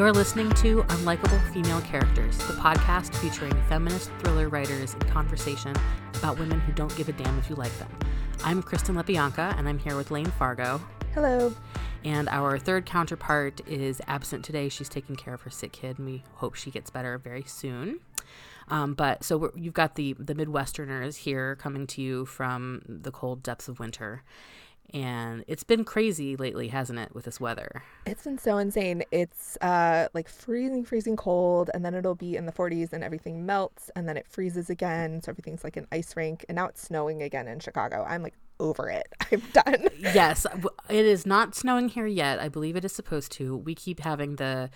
You're listening to Unlikable Female Characters, the podcast featuring feminist thriller writers in conversation about women who don't give a damn if you like them. I'm Kristen Lepionka, and I'm here with Layne Fargo. Hello. And our third counterpart is absent today. She's taking care of her sick kid, and we hope she gets better very soon. Um, but so you've got the the Midwesterners here coming to you from the cold depths of winter, and it's been crazy lately, hasn't it, with this weather? It's been so insane. It's uh, like freezing, freezing cold, and then it'll be in the 40s and everything melts, and then it freezes again. So everything's like an ice rink, and now it's snowing again in Chicago. I'm like over it. I'm done. yes, it is not snowing here yet. I believe it is supposed to. We keep having the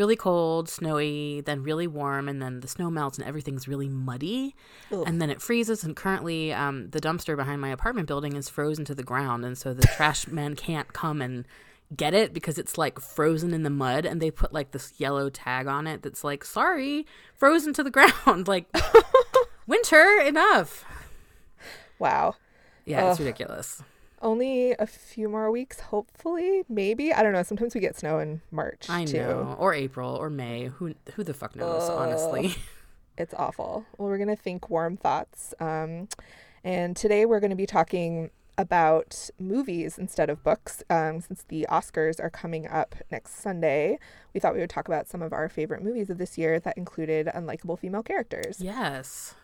really cold, snowy, then really warm, and then the snow melts and everything's really muddy, Ugh. and then it freezes. And currently, um, the dumpster behind my apartment building is frozen to the ground, and so the trash man can't come and get it because it's like frozen in the mud, and they put like this yellow tag on it that's like, "Sorry, frozen to the ground." like, winter, enough. Wow. Yeah, Ugh. it's ridiculous only a few more weeks, hopefully. Maybe. I don't know. Sometimes we get snow in March. I too. know. Or April or May. Who who the fuck knows, honestly. It's awful. Well, we're gonna think warm thoughts. Um, and today we're gonna be talking about movies instead of books. Um, since the Oscars are coming up next Sunday, we thought we would talk about some of our favorite movies of this year that included unlikable female characters. Yes.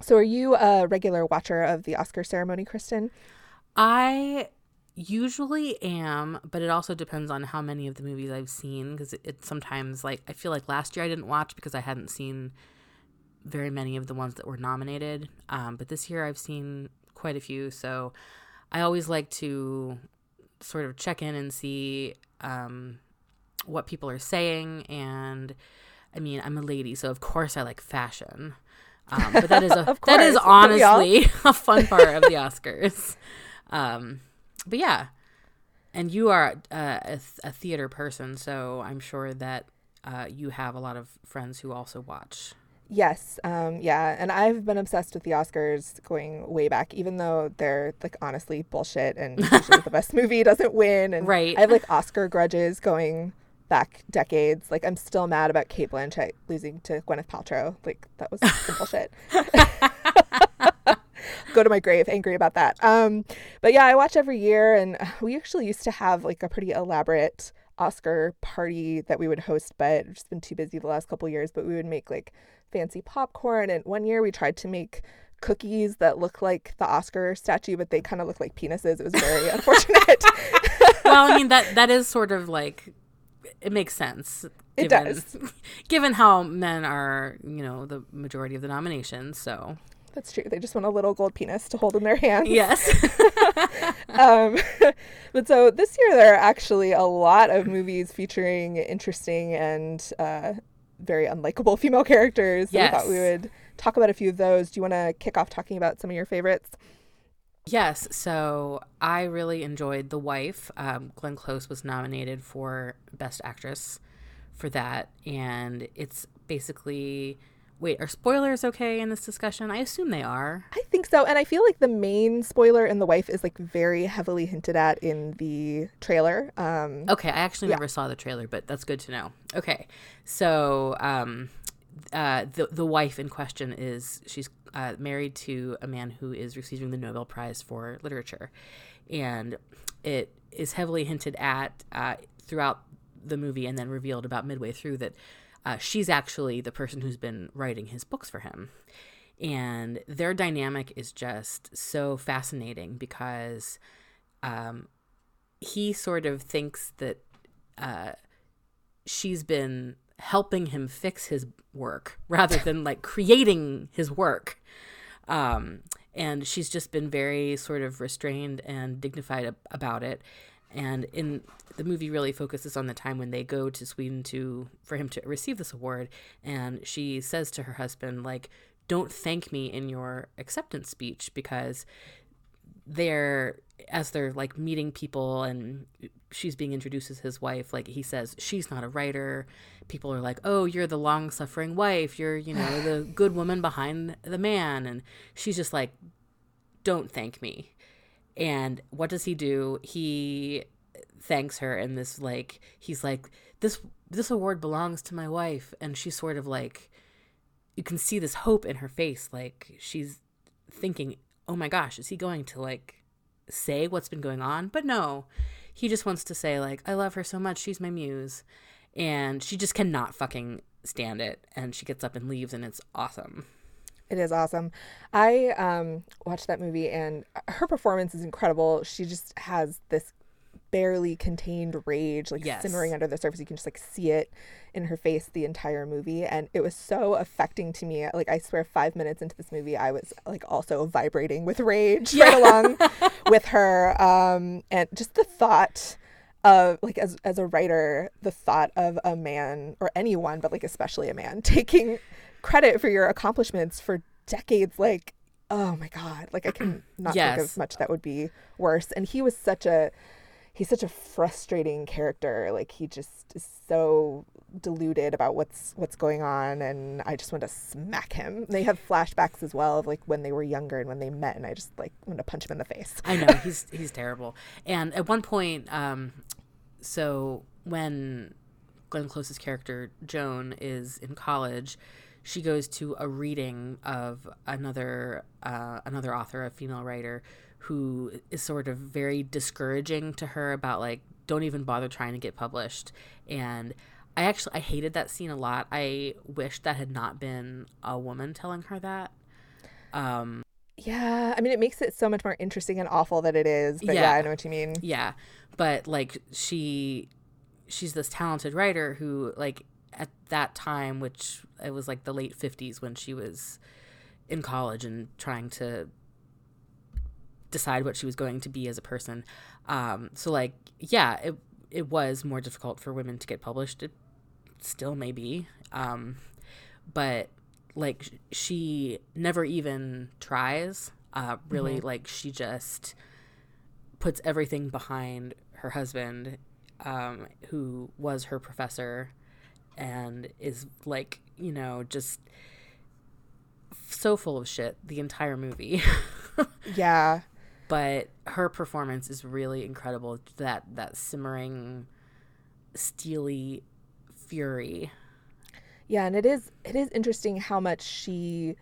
So, are you a regular watcher of the Oscar ceremony, Kristen? I usually am, but it also depends on how many of the movies I've seen because it, it, sometimes like I feel like last year I didn't watch because I hadn't seen very many of the ones that were nominated. Um, but this year I've seen quite a few, so I always like to sort of check in and see um, what people are saying. And I mean, I'm a lady, so of course I like fashion. Um, but that is a that is honestly a fun part of the Oscars. Um, but yeah, and you are uh, a, a, theater person, so I'm sure that uh, you have a lot of friends who also watch. Yes, um, yeah, and I've been obsessed with the Oscars going way back, even though they're like honestly bullshit, and usually the best movie doesn't win. And right, I have like Oscar grudges going back decades. Like I'm still mad about Cate Blanchett losing to Gwyneth Paltrow. Like that was some bullshit. go to my grave angry about that. Um, but yeah, I watch every year, and we actually used to have like a pretty elaborate Oscar party that we would host, but I've just been too busy the last couple years. But we would make like fancy popcorn, and one year we tried to make cookies that look like the Oscar statue, but they kind of look like penises. It was very unfortunate. well, I mean that that is sort of like it makes sense. Given, it does, given how men are, you know, the majority of the nominations. So that's true. They just want a little gold penis to hold in their hands. Yes. um, but so this year there are actually a lot of movies featuring interesting and uh, very unlikable female characters. So yes. we thought we would talk about a few of those. Do you want to kick off talking about some of your favorites? Yes. So I really enjoyed The Wife. Um, Glenn Close was nominated for Best Actress for that. And it's basically Wait, are spoilers okay in this discussion? I assume they are. I think so. And I feel like the main spoiler in The Wife is like very heavily hinted at in the trailer. Um, okay, I actually yeah. never saw the trailer, but that's good to know. Okay. So, um, uh, the the wife in question is she's uh, married to a man who is receiving the Nobel Prize for literature, and it is heavily hinted at uh, throughout the movie, and then revealed about midway through that uh, she's actually the person who's been writing his books for him. And their dynamic is just so fascinating because um, he sort of thinks that uh, she's been helping him fix his work rather than like creating his work. Um, and she's just been very sort of restrained and dignified about it and in the movie really focuses on the time when they go to Sweden to for him to receive this award. And she says to her husband like don't thank me in your acceptance speech because they're as they're like meeting people and she's being introduced as his wife like he says she's not a writer. People are like oh you're the long suffering wife. You're you know the good woman behind the man. And she's just like don't thank me and what does he do? He thanks her in this like he's like this this award belongs to my wife. And she's sort of like you can see this hope in her face like she's thinking oh my gosh is he going to like say what's been going on? But no he just wants to say like i love her so much she's my muse. And she just cannot fucking stand it. And she gets up and leaves and it's awesome It is awesome. I um, watched that movie and her performance is incredible. She just has this barely contained rage like Yes. simmering under the surface. You can just like see it in her face the entire movie. And it was so affecting to me. Like I swear five minutes into this movie I was like also vibrating with rage right along with her. Um, and just the thought of like as as a writer, the thought of a man or anyone, but like especially a man, taking credit for your accomplishments for decades like oh my god like i can not think Yes. of much that would be worse and he was such a he's such a frustrating character like he just is so deluded about what's what's going on and i just want to smack him they have flashbacks as well of like when they were younger and when they met and i just like want to punch him in the face I know he's he's terrible. And at one point, um, so when Glenn Close's character Joan is in college, she goes to a reading of another uh, another author, a female writer, who is sort of very discouraging to her about like don't even bother trying to get published. And I actually I hated that scene a lot. I wish that had not been a woman telling her that. Um, yeah i mean it makes it so much more interesting and awful that it is but yeah, Yeah. i know what you mean Yeah, but like she she's this talented writer who like at that time which it was like the late 50s when she was in college and trying to decide what she was going to be as a person. Um so like yeah, it it was more difficult for women to get published. It still may be. Um but like she never even tries. Uh really like she just puts everything behind her husband, um, who was her professor, and is like, you know, just so full of shit the entire movie. yeah but her performance is really incredible. That that simmering, steely fury. Yeah, and it is it is interesting how much she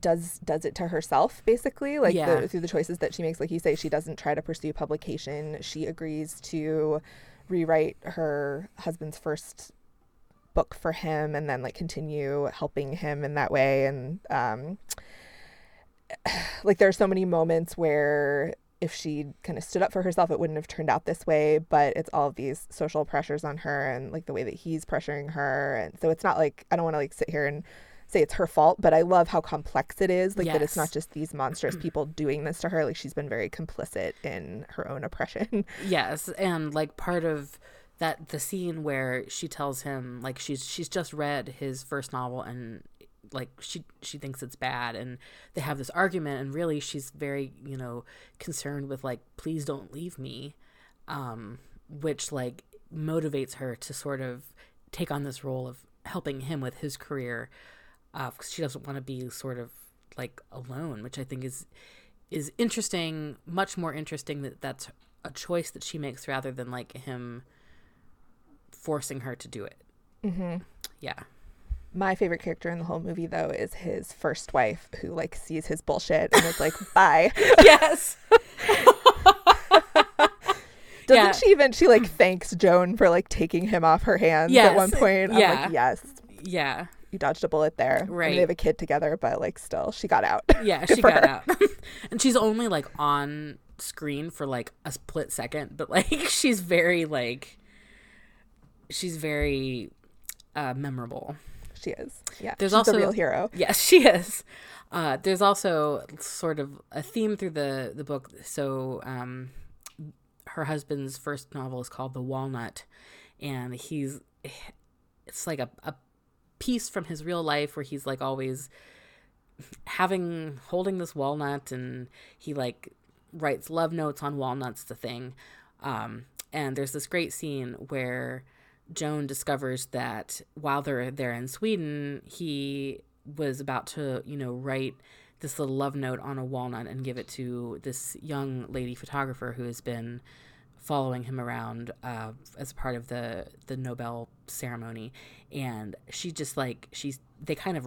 does does it to herself basically like Yeah. the, through the choices that she makes like you say she doesn't try to pursue publication she agrees to rewrite her husband's first book for him and then like continue helping him in that way and um like there are so many moments where if she kind of stood up for herself, it wouldn't have turned out this way. But it's all these social pressures on her and like the way that he's pressuring her. And so it's not like I don't want to like sit here and say it's her fault, but I love how complex it is. Like that it's not just these monstrous people doing this to her. Like she's been very complicit in her own oppression. Yes, and like part of that the scene where she tells him like she's she's just read his first novel and like she she thinks it's bad and they have this argument and really she's very you know concerned with like please don't leave me um which like motivates her to sort of take on this role of helping him with his career uh 'cause she doesn't want to be sort of like alone which i think is is interesting much more interesting that that's a choice that she makes rather than like him forcing her to do it mm-hmm. yeah My favorite character in the whole movie, though, is his first wife, who like sees his bullshit and is like, "Bye." yes Doesn't Yeah. she even? She like thanks Joan for like taking him off her hands at one Yes. point. I'm Yeah. like, "Yes, yeah you dodged a bullet there." I mean, Right. they have a kid together, but like, still, she got out. yeah she got her. out and she's only like on screen for like a split second but like she's very like she's very uh memorable she is. Yeah, There's she's also- a real hero. Yes, she is. Uh, there's also sort of a theme through the the book. So, um, her husband's first novel is called The Walnut, and he's it's like a, a piece from his real life where he's like always having holding this walnut, and he like writes love notes on walnuts. The thing, um, and there's this great scene where Joan discovers that while they're there in Sweden, he was about to, you know, write this little love note on a walnut and give it to this young lady photographer who has been following him around uh, as part of the the Nobel ceremony, and she just like she's they kind of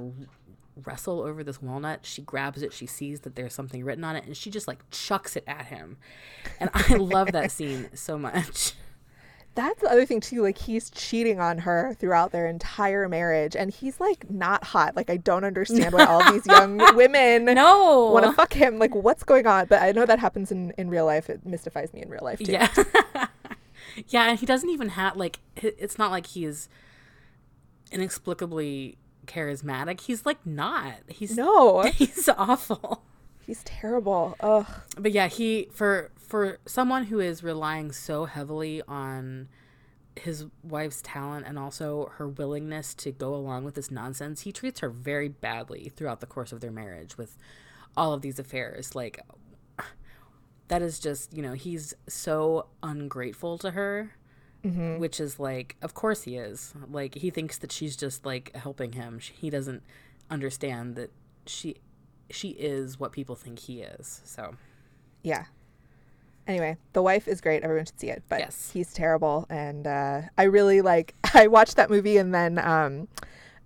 wrestle over this walnut. She grabs it, she sees that there's something written on it, and she just like chucks it at him. And I love that scene so much. That's the other thing too. Like he's cheating on her throughout their entire marriage, and he's like not hot. Like I don't understand why all these young women no want to fuck him. Like what's going on? But I know that happens in in real life. It mystifies me in real life too. Yeah, yeah, and he doesn't even have like it's not like he's inexplicably charismatic. He's like not. He's no. He's awful. He's terrible. Ugh. But yeah, he for for someone who is relying so heavily on his wife's talent and also her willingness to go along with this nonsense, he treats her very badly throughout the course of their marriage with all of these affairs. Like that is just, you know, he's so ungrateful to her mm-hmm. which is like, of course he is. Like he thinks that she's just like helping him. He doesn't understand that she she is what people think he is. So, yeah. Anyway, the wife is great. Everyone should see it. But yes. he's terrible, and uh, I really like. I watched that movie, and then um,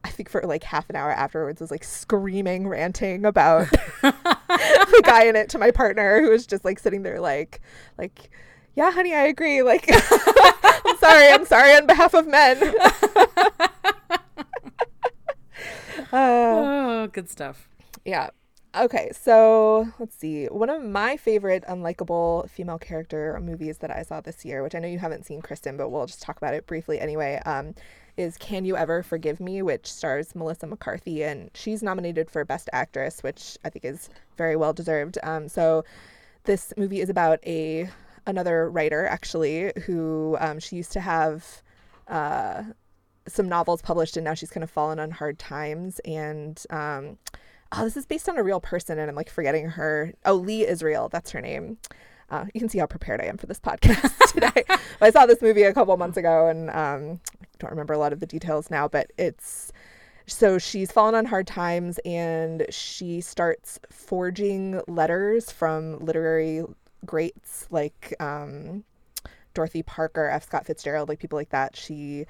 I think for like half an hour afterwards was like screaming, ranting about the guy in it to my partner, who was just like sitting there, like, like yeah, honey, I agree. Like, I'm sorry. I'm sorry on behalf of men. uh, oh, good stuff. Yeah. Okay, so let's see. One of my favorite unlikable female character movies that I saw this year, which I know you haven't seen, Kristen, but we'll just talk about it briefly anyway, um, is Can You Ever Forgive Me, which stars Melissa McCarthy, and she's nominated for Best Actress, which I think is very well deserved. Um, so this movie is about a another writer actually who um, she used to have uh, some novels published and now she's kind of fallen on hard times and um, oh this is based on a real person and i'm like forgetting her oh lee israel that's her name uh, you can see how prepared i am for this podcast today i saw this movie a couple months ago and um, i don't remember a lot of the details now but it's so she's fallen on hard times and she starts forging letters from literary greats like um, Dorothy Parker, F. Scott Fitzgerald, like people like that. She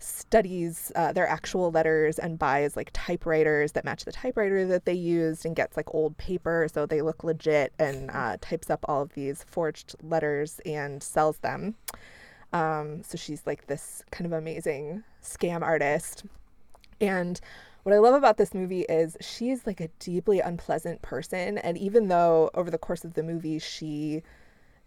studies uh, their actual letters and buys like typewriters that match the typewriter that they used and gets like old paper so they look legit and uh, types up all of these forged letters and sells them. Um, so she's like this kind of amazing scam artist. And what I love about this movie is she's like a deeply unpleasant person and even though over the course of the movie she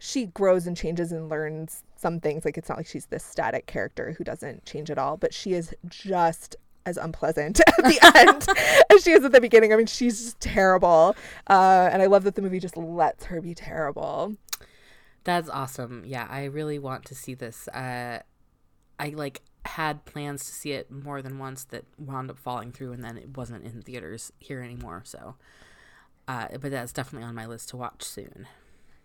she grows and changes and learns some things like it's not like she's this static character who doesn't change at all but she is just as unpleasant at the end as she is at the beginning. I mean, she's just terrible. Uh, and I love that the movie just lets her be terrible. That's awesome. Yeah, I really want to see this. Uh, I like had plans to see it more than once that wound up falling through and then it wasn't in theaters here anymore so uh, but that's definitely on my list to watch soon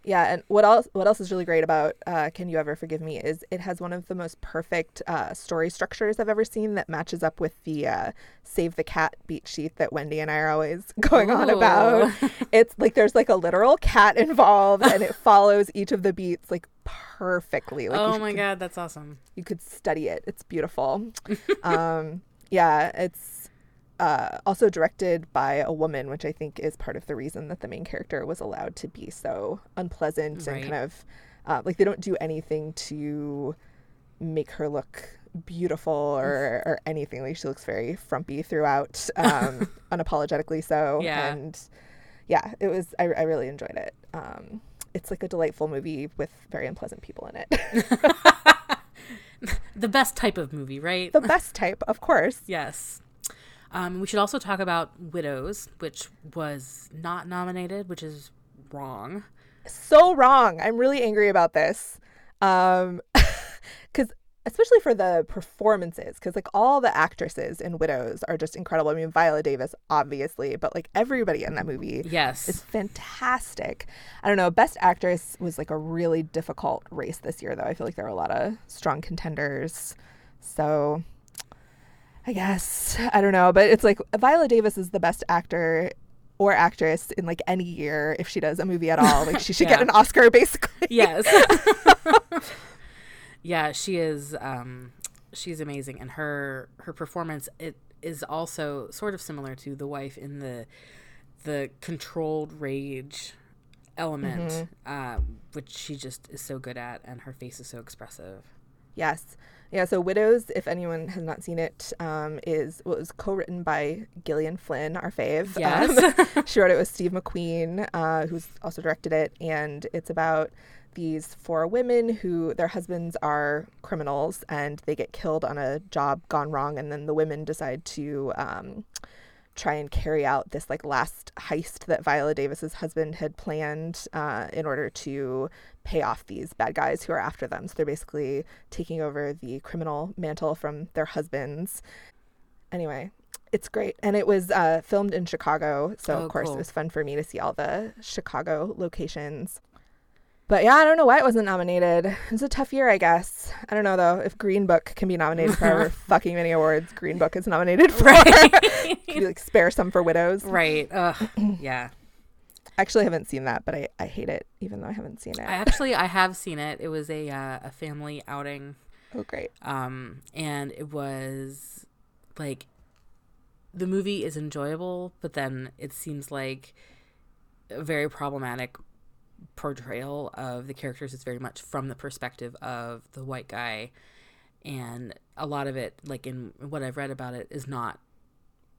yeah, and what else? What else is really great about uh, "Can You Ever Forgive Me" is it has one of the most perfect uh, story structures I've ever seen that matches up with the uh, "Save the Cat" beat sheet that Wendy and I are always going Ooh. on about. it's like there's like a literal cat involved, and it follows each of the beats like perfectly. Like oh my could, god, that's awesome! You could study it. It's beautiful. um, yeah, it's uh, also directed by a woman, which I think is part of the reason that the main character was allowed to be so unpleasant right. and kind of uh, like they don't do anything to make her look beautiful or, or anything. Like she looks very frumpy throughout, um, unapologetically so. Yeah. And yeah, it was, I, I really enjoyed it. Um, it's like a delightful movie with very unpleasant people in it. the best type of movie, right? The best type, of course. yes. Um, we should also talk about Widows, which was not nominated, which is wrong. So wrong. I'm really angry about this. Um, because especially for the performances, because like all the actresses in Widows are just incredible. I mean, Viola Davis, obviously, but like everybody in that movie, yes, is fantastic. I don't know. Best actress was like a really difficult race this year, though. I feel like there were a lot of strong contenders. So I guess I don't know, but it's like Viola Davis is the best actor or actress in like any year if she does a movie at all. Like she should Yeah. get an Oscar basically. yes. yeah, she is um she's amazing and her her performance it is also sort of similar to the wife in the the controlled rage element um, which she just is so good at and her face is so expressive Yes. Yeah, so Widows, if anyone has not seen it, um, is well, it was co-written by Gillian Flynn, our fave. Yes. Um, she wrote it with Steve McQueen, uh, who's also directed it, and it's about these four women who their husbands are criminals and they get killed on a job gone wrong, and then the women decide to um, try and carry out this like last heist that Viola Davis's husband had planned uh, in order to pay off these bad guys who are after them. So they're basically taking over the criminal mantle from their husbands. Anyway, it's great, and it was uh, filmed in Chicago, so Oh, of course cool. it was fun for me to see all the Chicago locations. But yeah, I don't know why it wasn't nominated. It was a tough year, I guess. I don't know though if Green Book can be nominated for however fucking many awards Green Book is nominated for. Can you like spare some for widows? right Ugh. yeah I actually haven't seen that, but I, I hate it even though I haven't seen it. i actually i have seen it it was a uh, a family outing oh great. um and it was like the movie is enjoyable but then it seems like a very problematic portrayal of the characters is very much from the perspective of the white guy and a lot of it like in what i've read about it is not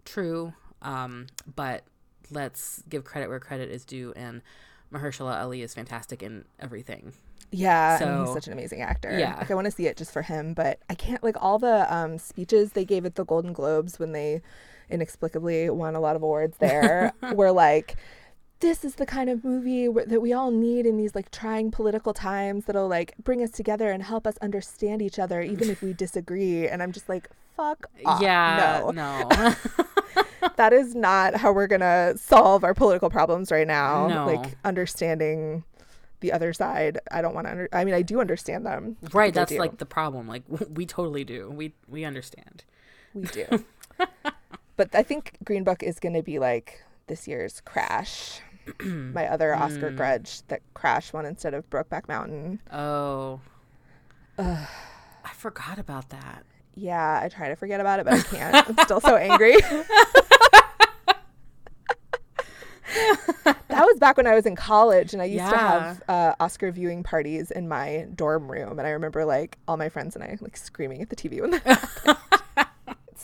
true um but let's give credit where credit is due and Mahershala Ali is fantastic in everything. Yeah, and he's such an amazing actor. Yeah. Like I want to see it just for him, but I can't like all the um, speeches they gave at the Golden Globes when they inexplicably won a lot of awards there were like this is the kind of movie wh- that we all need in these like trying political times that'll like bring us together and help us understand each other even if we disagree and i'm just like fuck off. yeah, no no. that is not how we're gonna solve our political problems right now. No. Like understanding the other side. I don't want to. Under- I mean, I do understand them. right, that's like the problem. Like we totally do. We we understand. We do. but I think Green Book is going to be like this year's Crash. My other Oscar Mm. grudge that Crash won instead of Brokeback Mountain. Oh. I forgot about that. Yeah, I try to forget about it, but I can't. I'm still so angry. that was back when I was in college, and I used to have uh, Oscar viewing parties in my dorm room, and I remember like all my friends and I like screaming at the TV when that happened.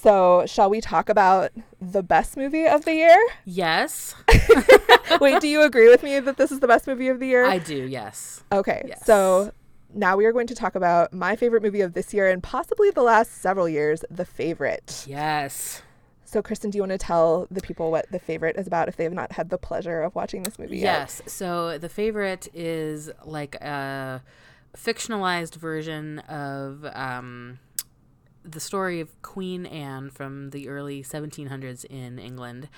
So, shall we talk about the best movie of the year? Yes, Wait, do you agree with me that this is the best movie of the year? I do. Yes. Okay, Yes. so now we are going to talk about my favorite movie of this year and possibly the last several years, The Favorite. Yes. So, Kristen, do you want to tell the people what The Favorite is about if they have not had the pleasure of watching this movie yet? Yes. So the favorite is like a fictionalized version of um, the story of Queen Anne from the early 1700s in England.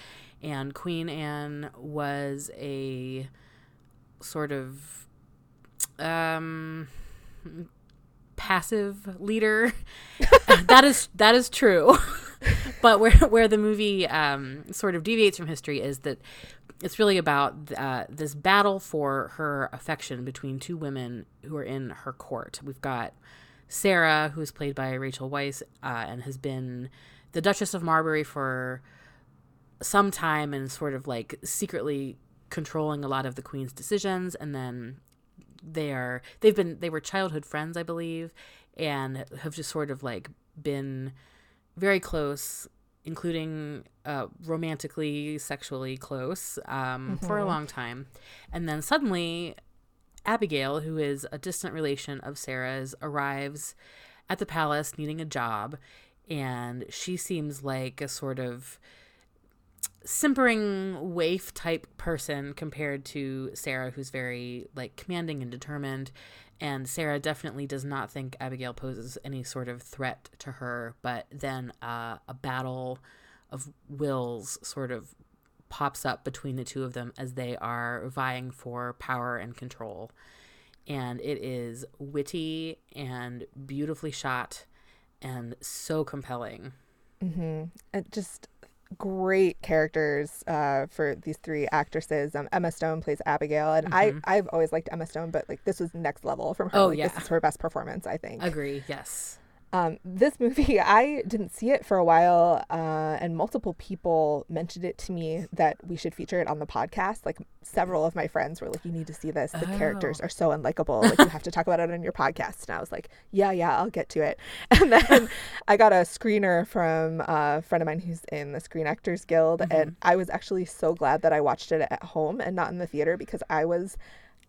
And Queen Anne was a sort of um, passive leader. that is that is true. but where where the movie um, sort of deviates from history is that it's really about uh, this battle for her affection between two women who are in her court. We've got Sarah, who is played by Rachel Weisz, uh, and has been the Duchess of Marlborough for some time and sort of like secretly controlling a lot of the queen's decisions. And then they are they've been they were childhood friends i believe and have just sort of like been very close including uh, romantically sexually close um, for a long time. And then suddenly abigail who is a distant relation of sarah's arrives at the palace needing a job and she seems like a sort of simpering waif type person compared to Sarah, who's very like commanding and determined. And Sarah definitely does not think Abigail poses any sort of threat to her. But then uh, a battle of wills sort of pops up between the two of them as they are vying for power and control. And it is witty and beautifully shot and so compelling. Mm-hmm. And just, great characters uh, for these three actresses. Um, Emma Stone plays Abigail, and Mhm. I I've always liked Emma Stone, but like this was next level from her. Oh, like, yeah. this is her best performance, I think. Agree. Yes. Um, this movie, I didn't see it for a while, uh, and multiple people mentioned it to me that we should feature it on the podcast. Like several of my friends were like, "You need to see this. The characters Oh. are so unlikable. Like you have to talk about it on your podcast." And I was like, "Yeah, yeah, I'll get to it." And then I got a screener from a friend of mine who's in the Screen Actors Guild, and I was actually so glad that I watched it at home and not in the theater because I was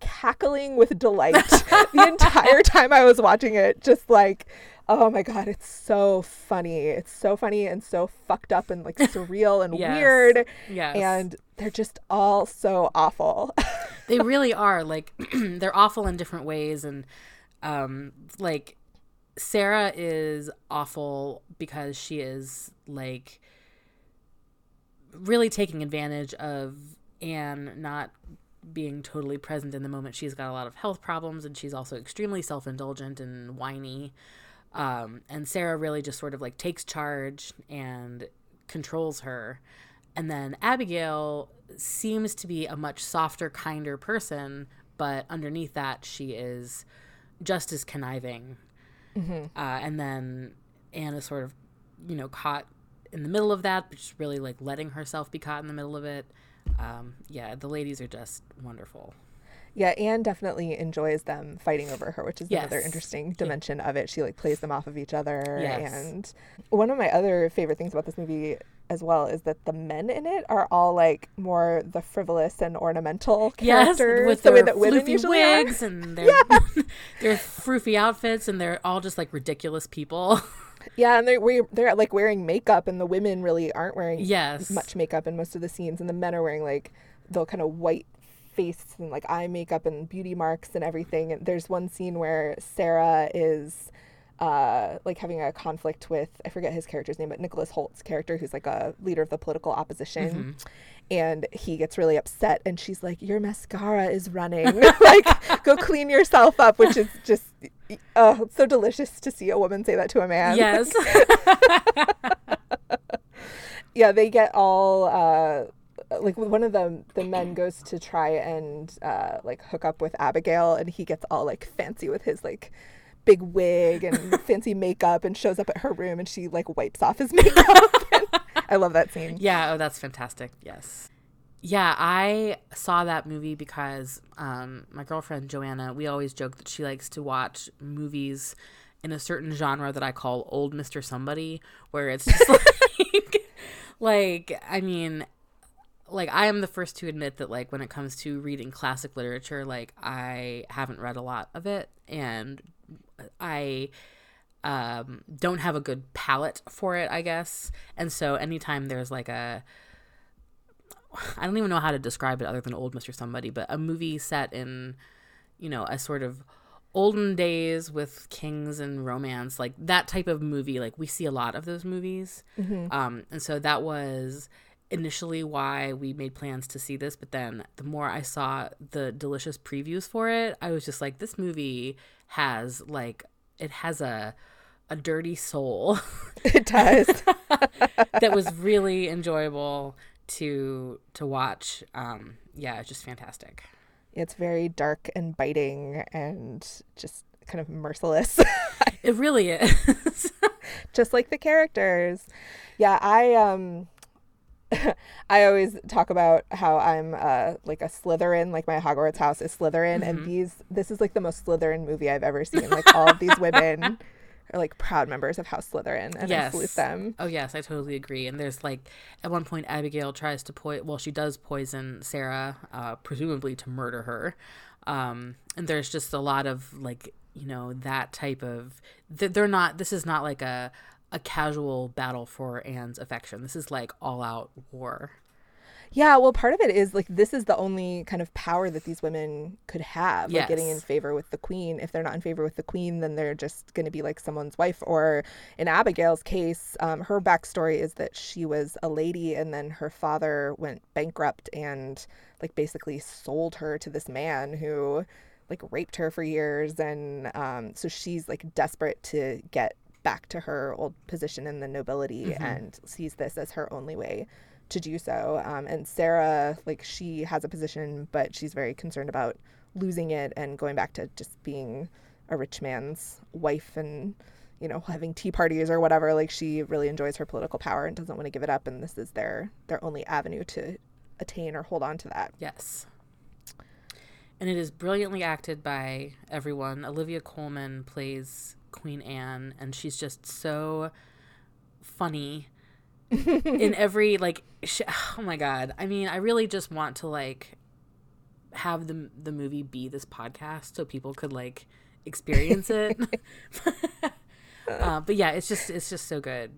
cackling with delight the entire time I was watching it. Just like, oh my god, it's so funny. It's so funny and so fucked up and like surreal and Yes. weird. Yes. And they're just all so awful. they really are like they're awful in different ways and um like sarah is awful because she is like really taking advantage of anne not being totally present in the moment she's got a lot of health problems and she's also extremely self-indulgent and whiny um, and sarah really just sort of like takes charge and controls her and then Abigail seems to be a much softer, kinder person, but underneath that, she is just as conniving. Uh, and then Anne is sort of, you know, caught in the middle of that, but just really like letting herself be caught in the middle of it. Um, yeah, the ladies are just wonderful. Yeah, Anne definitely enjoys them fighting over her, which is another interesting dimension of it. She like plays them off of each other. Yes. And one of my other favorite things about this movie as well is that the men in it are all like more the frivolous and ornamental characters, Yes, with the their way that women floofy usually are. wigs and their their froofy outfits, and they're all just like ridiculous people. Yeah, and they're we- they're like wearing makeup, and the women really aren't wearing yes, much makeup in most of the scenes, and the men are wearing like the kind of white face and like eye makeup and beauty marks and everything. And there's one scene where Sarah is uh like having a conflict with I forget his character's name, but Nicholas Hoult's character, who's like a leader of the political opposition. And he gets really upset, and she's like, "Your mascara is running. like, go clean yourself up." Which is just, oh, so delicious to see a woman say that to a man. Yes. yeah they get all uh like one of them the men goes to try and uh like hook up with abigail and he gets all like fancy with his like big wig and fancy makeup and shows up at her room and she like wipes off his makeup i love that scene Yeah, oh, that's fantastic. Yes. Yeah, I saw that movie because um, my girlfriend Joanna, we always joke that she likes to watch movies in a certain genre that I call old Mr. Somebody, where it's just like, like, I mean, like I am the first to admit that like when it comes to reading classic literature, like I haven't read a lot of it and I um don't have a good palate for it, I guess. And so anytime there's like a I don't even know how to describe it other than old Mr. Somebody, but a movie set in, you know, a sort of olden days with kings and romance, like that type of movie, like we see a lot of those movies. Um, and so that was initially why we made plans to see this, but then the more I saw the delicious previews for it, I was just like, this movie has like it has a a dirty soul it does that was really enjoyable to to watch. Um, yeah, it's just fantastic. it's very dark and biting and just kind of merciless It really is. just like the characters. Yeah, I um I always talk about how I'm uh like a Slytherin, like my Hogwarts house is Slytherin and these this is like the most Slytherin movie I've ever seen. Like all of these women are like proud members of House Slytherin and I Yes. salute them. oh yes, I totally agree. And there's like at one point Abigail tries to poison. Well, she does poison Sarah, uh, presumably to murder her. Um, and there's just a lot of like you know that type of. th- They're not. This is not like a a casual battle for Anne's affection. This is like all out war. Yeah, well part of it is like this is the only kind of power that these women could have. Like getting in favor with the queen. If they're not in favor with the queen, then they're just gonna be like someone's wife. Or in Abigail's case, um, her backstory is that she was a lady and then her father went bankrupt and like basically sold her to this man who like raped her for years and um, so she's like desperate to get back to her old position in the nobility Mm-hmm. and sees this as her only way to do so. Um, and Sarah, like, she has a position, but she's very concerned about losing it and going back to just being a rich man's wife and you know having tea parties or whatever like she really enjoys her political power and doesn't want to give it up and this is their their only avenue to attain or hold on to that Yes. And it is brilliantly acted by everyone. Olivia Colman plays Queen Anne, and she's just so funny in every like. Sh- oh my god! I mean, I really just want to like have the the movie be this podcast so people could like experience it. uh, but yeah, it's just it's just so good.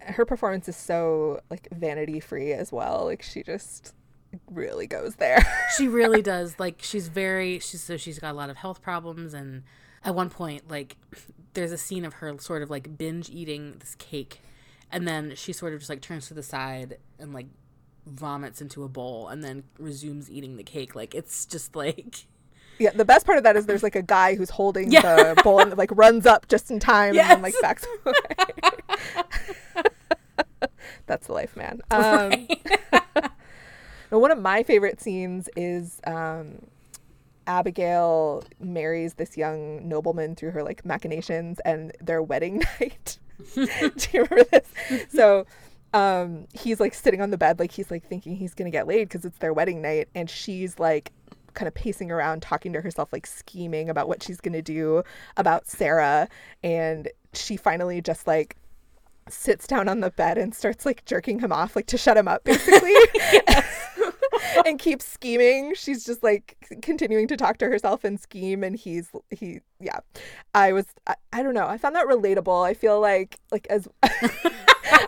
her performance is so like vanity free as well like she just really goes there she really does like she's very she's so she's got a lot of health problems and at one point like there's a scene of her sort of like binge eating this cake and then she sort of just like turns to the side and like vomits into a bowl and then resumes eating the cake like it's just like yeah the best part of that is there's like a guy who's holding Yeah. the bowl and like runs up just in time and then like Yes. backs away that's the life man um Now, one of my favorite scenes is um, Abigail marries this young nobleman through her like machinations and their wedding night. Do you remember this? So um, he's like sitting on the bed, like he's like thinking he's gonna get laid because it's their wedding night, and she's like kind of pacing around talking to herself like scheming about what she's going to do about Sarah and she finally just like sits down on the bed and starts like jerking him off like to shut him up basically and keeps scheming. She's just like continuing to talk to herself and scheme and he's he yeah. I was I, I don't know. I found that relatable. I feel like like as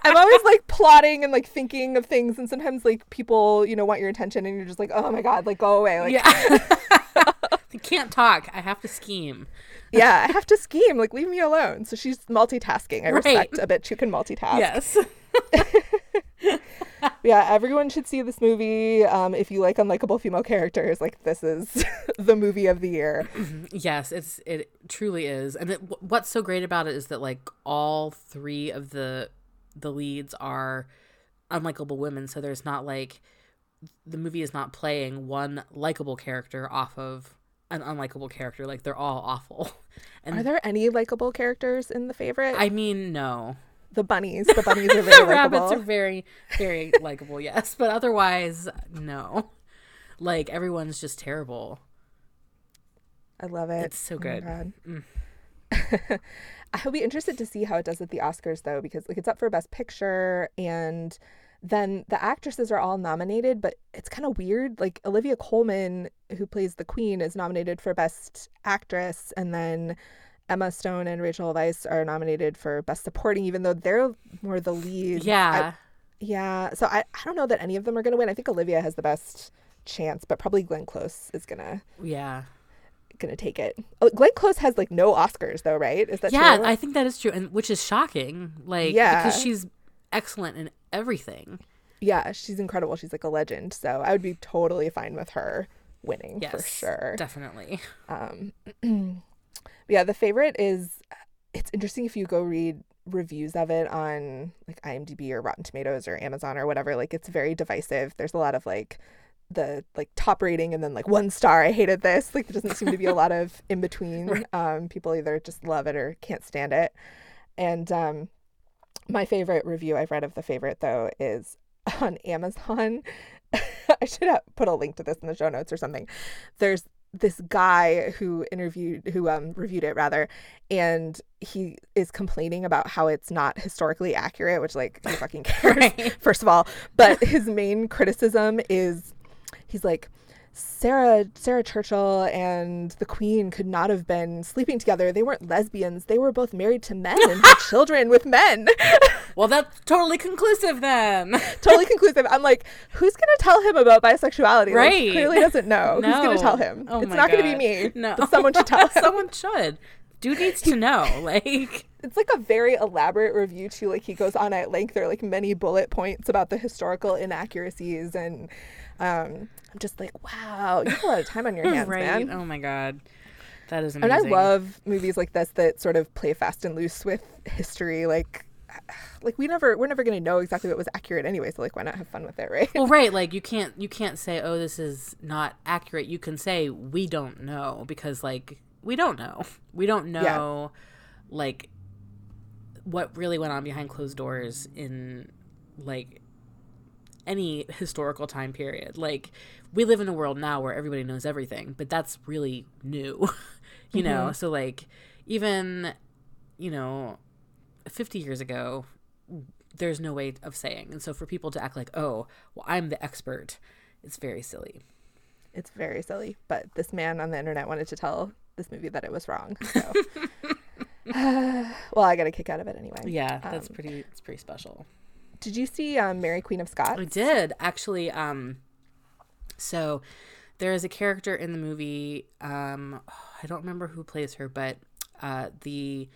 i'm always like plotting and like thinking of things and sometimes like people you know want your attention and you're just like oh my god like go away like yeah. I can't talk. I have to scheme. Yeah i have to scheme. Like leave me alone. So she's multitasking. I Right. respect a bitch who can multitask. Yes yeah everyone should see this movie. Um, if you like unlikable female characters like this is the movie of the year. Yes it's it truly is. And it, what's so great about it is that like all three of the the leads are unlikable women. So there's not like the movie is not playing one likable character off of an unlikable character. Like they're all awful. And are there any likable characters in the favorite? I mean no the bunnies. The bunnies are very the rabbits likable. are very very likable yes. But otherwise no. Like everyone's just terrible. I love it. It's so Oh good. Mm. i'll be interested to see how it does at the oscars though because like it's up for best picture and then the actresses are all nominated but it's kind of weird. Like olivia colman who plays the queen is nominated for best actress and then emma stone and rachel weisz are nominated for best supporting even though they're more the leads I- yeah Yeah, so I, I don't know that any of them are gonna win. I think Olivia has the best chance, but probably Glenn Close is gonna yeah gonna take it. Oh, Glenn Close has like no Oscars though, right? Is that yeah, true? I think that is true, and which is shocking. Like, Yeah. because she's excellent in everything. yeah, she's incredible. She's like a legend. So I would be totally fine with her winning Yes, for sure. definitely. Um, yeah, the favorite is. It's interesting if you go read reviews of it on like IMDb or Rotten Tomatoes or Amazon or whatever. Like it's very divisive. There's a lot of like the like top rating and then like one star. I hated this. Like there doesn't seem to be a lot of in between. Right. Um, people either just love it or can't stand it. And um, my favorite review I've read of the favorite though is on Amazon. I should have put a link to this in the show notes or something. There's this guy who interviewed who um reviewed it rather and he is complaining about how it's not historically accurate which like who fucking cares Right. first of all but his main criticism is he's like Sarah Sarah Churchill and the Queen could not have been sleeping together. They weren't lesbians. They were both married to men and had children with men. Well, that's totally conclusive then. totally conclusive. I'm like, who's gonna tell him about bisexuality? Like, Right. he clearly doesn't know. Who's gonna tell him? Oh it's not gonna be me. No, someone should tell him. Someone should. Dude needs to know. Like, it's like a very elaborate review too. Like he goes on at length. There are like many bullet points about the historical inaccuracies, and um, I'm just like, wow, you have a lot of time on your hands, right? man. Oh my god. That is amazing. And. I love movies like this that sort of play fast and loose with history. Like, like we never, we're never going to know exactly what was accurate anyway. So like, why not have fun with it, right? Well, right, like you can't you can't say, "Oh, this is not accurate." You can say, "We don't know," because like we don't know. We don't know like what really went on behind closed doors in like any historical time period. Like we live in a world now where everybody knows everything, but that's really new. you know, mm-hmm. so like even you know 50 years ago there's no way of saying. And so for people to act like, "Oh, well I'm the expert." It's very silly. It's very silly, but this man on the internet wanted to tell this movie that it was wrong. So, well, I got a kick out of it anyway. Yeah, that's Um, pretty it's pretty special. Did you see um, Mary Queen of Scots? I did actually. Um, so there is a character in the movie. Um, I don't remember who plays her, but uh, the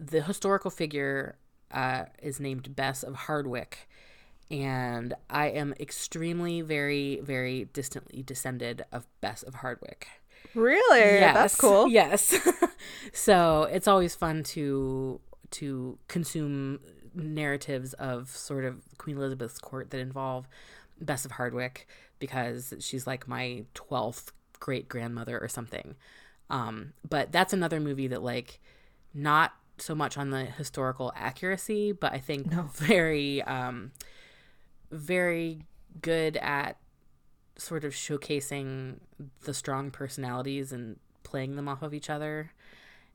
the historical figure uh, is named Bess of Hardwick, and I am extremely, very, very distantly descended of Bess of Hardwick. Really? That's cool. Yes. so it's always fun to to consume narratives of sort of Queen Elizabeth's court that involve Bess of Hardwick because she's like my twelfth great grandmother or something. Um, but that's another movie that like not so much on the historical accuracy, but I think very um, very good at sort of showcasing the strong personalities and playing them off of each other.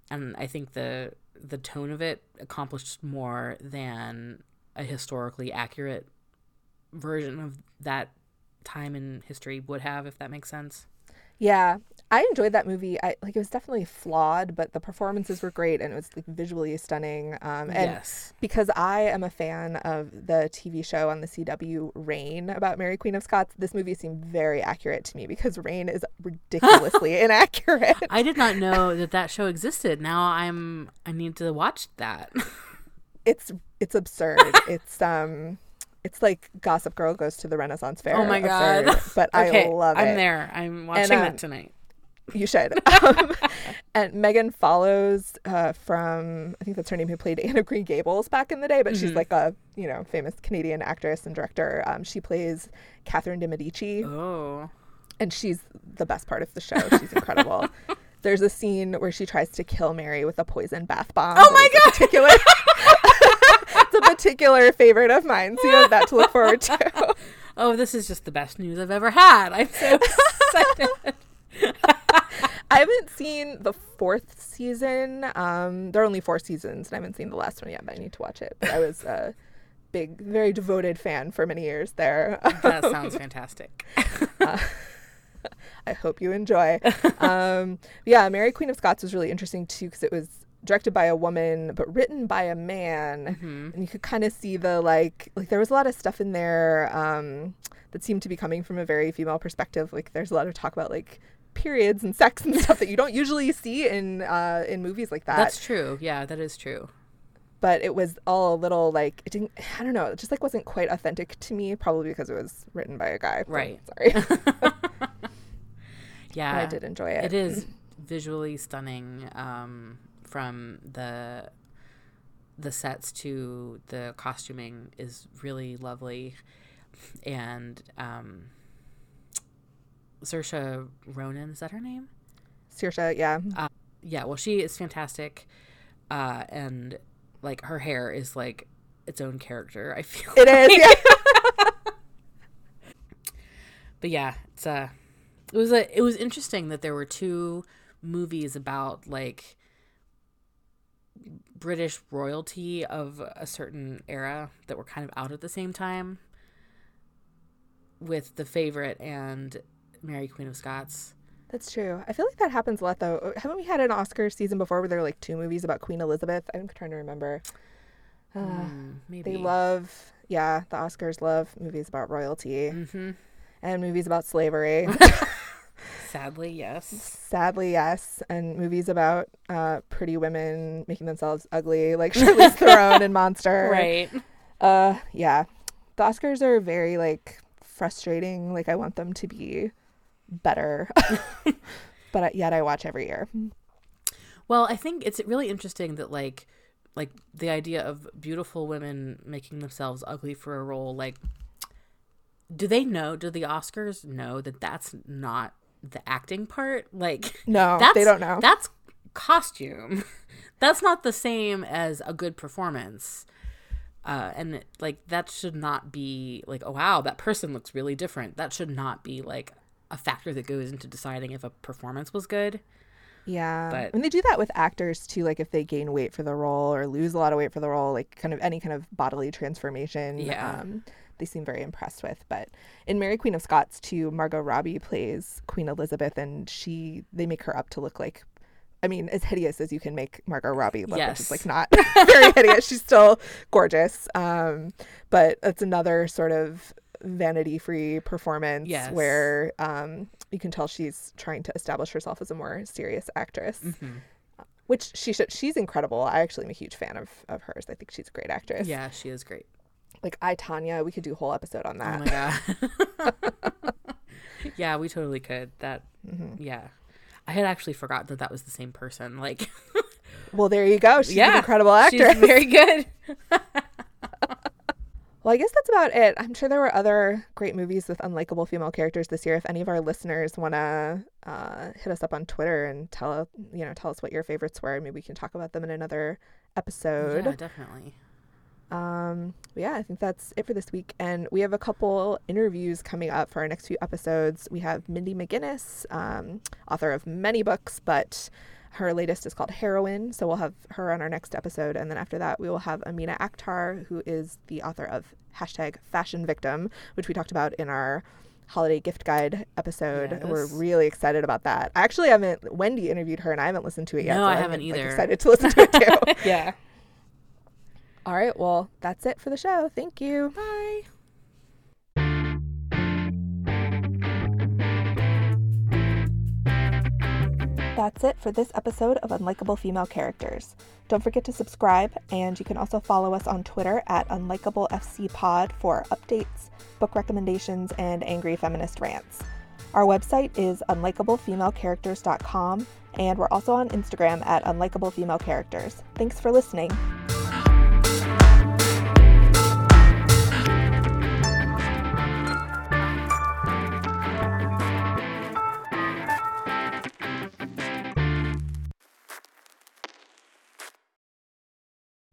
And I think the the tone of it accomplished more than a historically accurate version of that time in history would have, if that makes sense. Yeah, I enjoyed that movie. I like it was definitely flawed, but the performances were great and it was like visually stunning. Um, and yes. because I am a fan of the TV show on the CW Reign about Mary Queen of Scots, this movie seemed very accurate to me because Reign is ridiculously inaccurate. I did not know that that show existed. Now I'm I need to watch that. It's it's absurd. it's um it's like Gossip Girl goes to the Renaissance Fair. Oh my God. absurd, But okay, I love it. I'm there. I'm watching uh, that tonight. You should. Um, and Megan Follows uh, from I think that's her name who played Anne of Green Gables back in the day, but she's Mhm. like a you know famous Canadian actress and director. Um, she plays Catherine de Medici, Oh. and she's the best part of the show. She's incredible. There's a scene where she tries to kill Mary with a poison bath bomb. Oh my god! Particular. a particular favorite of mine, so you have that to look forward to. Oh, this is just the best news I've ever had. I'm so excited. I haven't seen the fourth season. Um, there are only four seasons, and I haven't seen the last one yet, but I need to watch it. But I was a big, very devoted fan for many years there. that sounds fantastic. I hope you enjoy. um, yeah, Mary Queen of Scots was really interesting too because it was directed by a woman but written by a man, Mhm. and you could kind of see the like, like there was a lot of stuff in there um, that seemed to be coming from a very female perspective. Like there's a lot of talk about like periods and sex and stuff that you don't usually see in uh, in movies like that. That's true. Yeah, that is true. but it was all a little like it didn't. I don't know. It just like wasn't quite authentic to me. Probably because it was written by a guy. Right. Sorry. Yeah. but I did enjoy it. It is visually stunning um, from the the sets to the costuming is really lovely and um Saoirse Ronan is that her name? Saoirse, yeah. Yeah, well she is fantastic uh and like her hair is like its own character, I feel. It is. Yeah. but yeah, it's uh it was a it was interesting that there were two movies about like British royalty of a certain era that were kind of out at the same time with The Favorite and Mary Queen of Scots. That's true. I feel like that happens a lot though. Haven't we had an Oscar season before where there were like two movies about Queen Elizabeth? I'm trying to remember. Uh, Hmm, maybe. they love, yeah, the Oscars love movies about royalty hmm and movies about slavery. Sadly, yes. Sadly, yes, and movies about uh, pretty women making themselves ugly, like Charlize Theron and Monster. Right. Uh, yeah, the Oscars are very like frustrating. Like I want them to be better, but yet I watch every year. Well, I think it's really interesting that like like the idea of beautiful women making themselves ugly for a role like do they know do the Oscars know that that's not the acting part? Like No, that's they don't know. That's costume. that's not the same as a good performance. Uh, and like that should not be like oh wow that person looks really different that should not be like a factor that goes into deciding if a performance was good Yeah. But- and they do that with actors too, like if they gain weight for the role or lose a lot of weight for the role, like kind of any kind of bodily transformation. Yeah. Um, they seem very impressed with. But in Mary Queen of Scots too, Margot Robbie plays Queen Elizabeth and she they make her up to look like I mean, as hideous as you can make Margot Robbie look, which Yes. is like not very hideous. She's still gorgeous. Um, but it's another sort of vanity free performance Yes. where um, you can tell she's trying to establish herself as a more serious actress Mhm. which she should she's incredible i actually am a huge fan of of hers i think she's a great actress yeah she is great like i Tonya we could do a whole episode on Oh that my god. yeah, we totally could. That Mm-hmm. yeah. I had actually forgot that that was the same person. Like well there you go she's an incredible actor. She's very good. well i guess that's about it i'm sure there were other great movies with unlikable female characters this year if any of our listeners want to uh, hit us up on twitter and tell you know tell us what your favorites were maybe we can talk about them in another episode Yeah, definitely. Um, yeah, I think that's it for this week. And we have a couple interviews coming up for our next few episodes. We have Mindy McGinnis, um, author of many books, but her latest is called Heroine. So we'll have her on our next episode. And then after that, we will have Amina Akhtar, who is the author of hashtag Fashion Victim, which we talked about in our holiday gift guide episode. We're really excited about that. I actually haven't, Wendy interviewed her and I haven't listened to it yet. No, so I I'm, haven't like, either. excited to listen to it too. yeah. All right. Well, that's it for the show. Thank you. Bye. That's it for this episode of Unlikable Female Characters. Don't forget to subscribe, and you can also follow us on Twitter at UnlikableFCPod for updates, book recommendations, and angry feminist rants. Our website is unlikablefemalecharacters.com, and we're also on Instagram at unlikablefemalecharacters. Thanks for listening.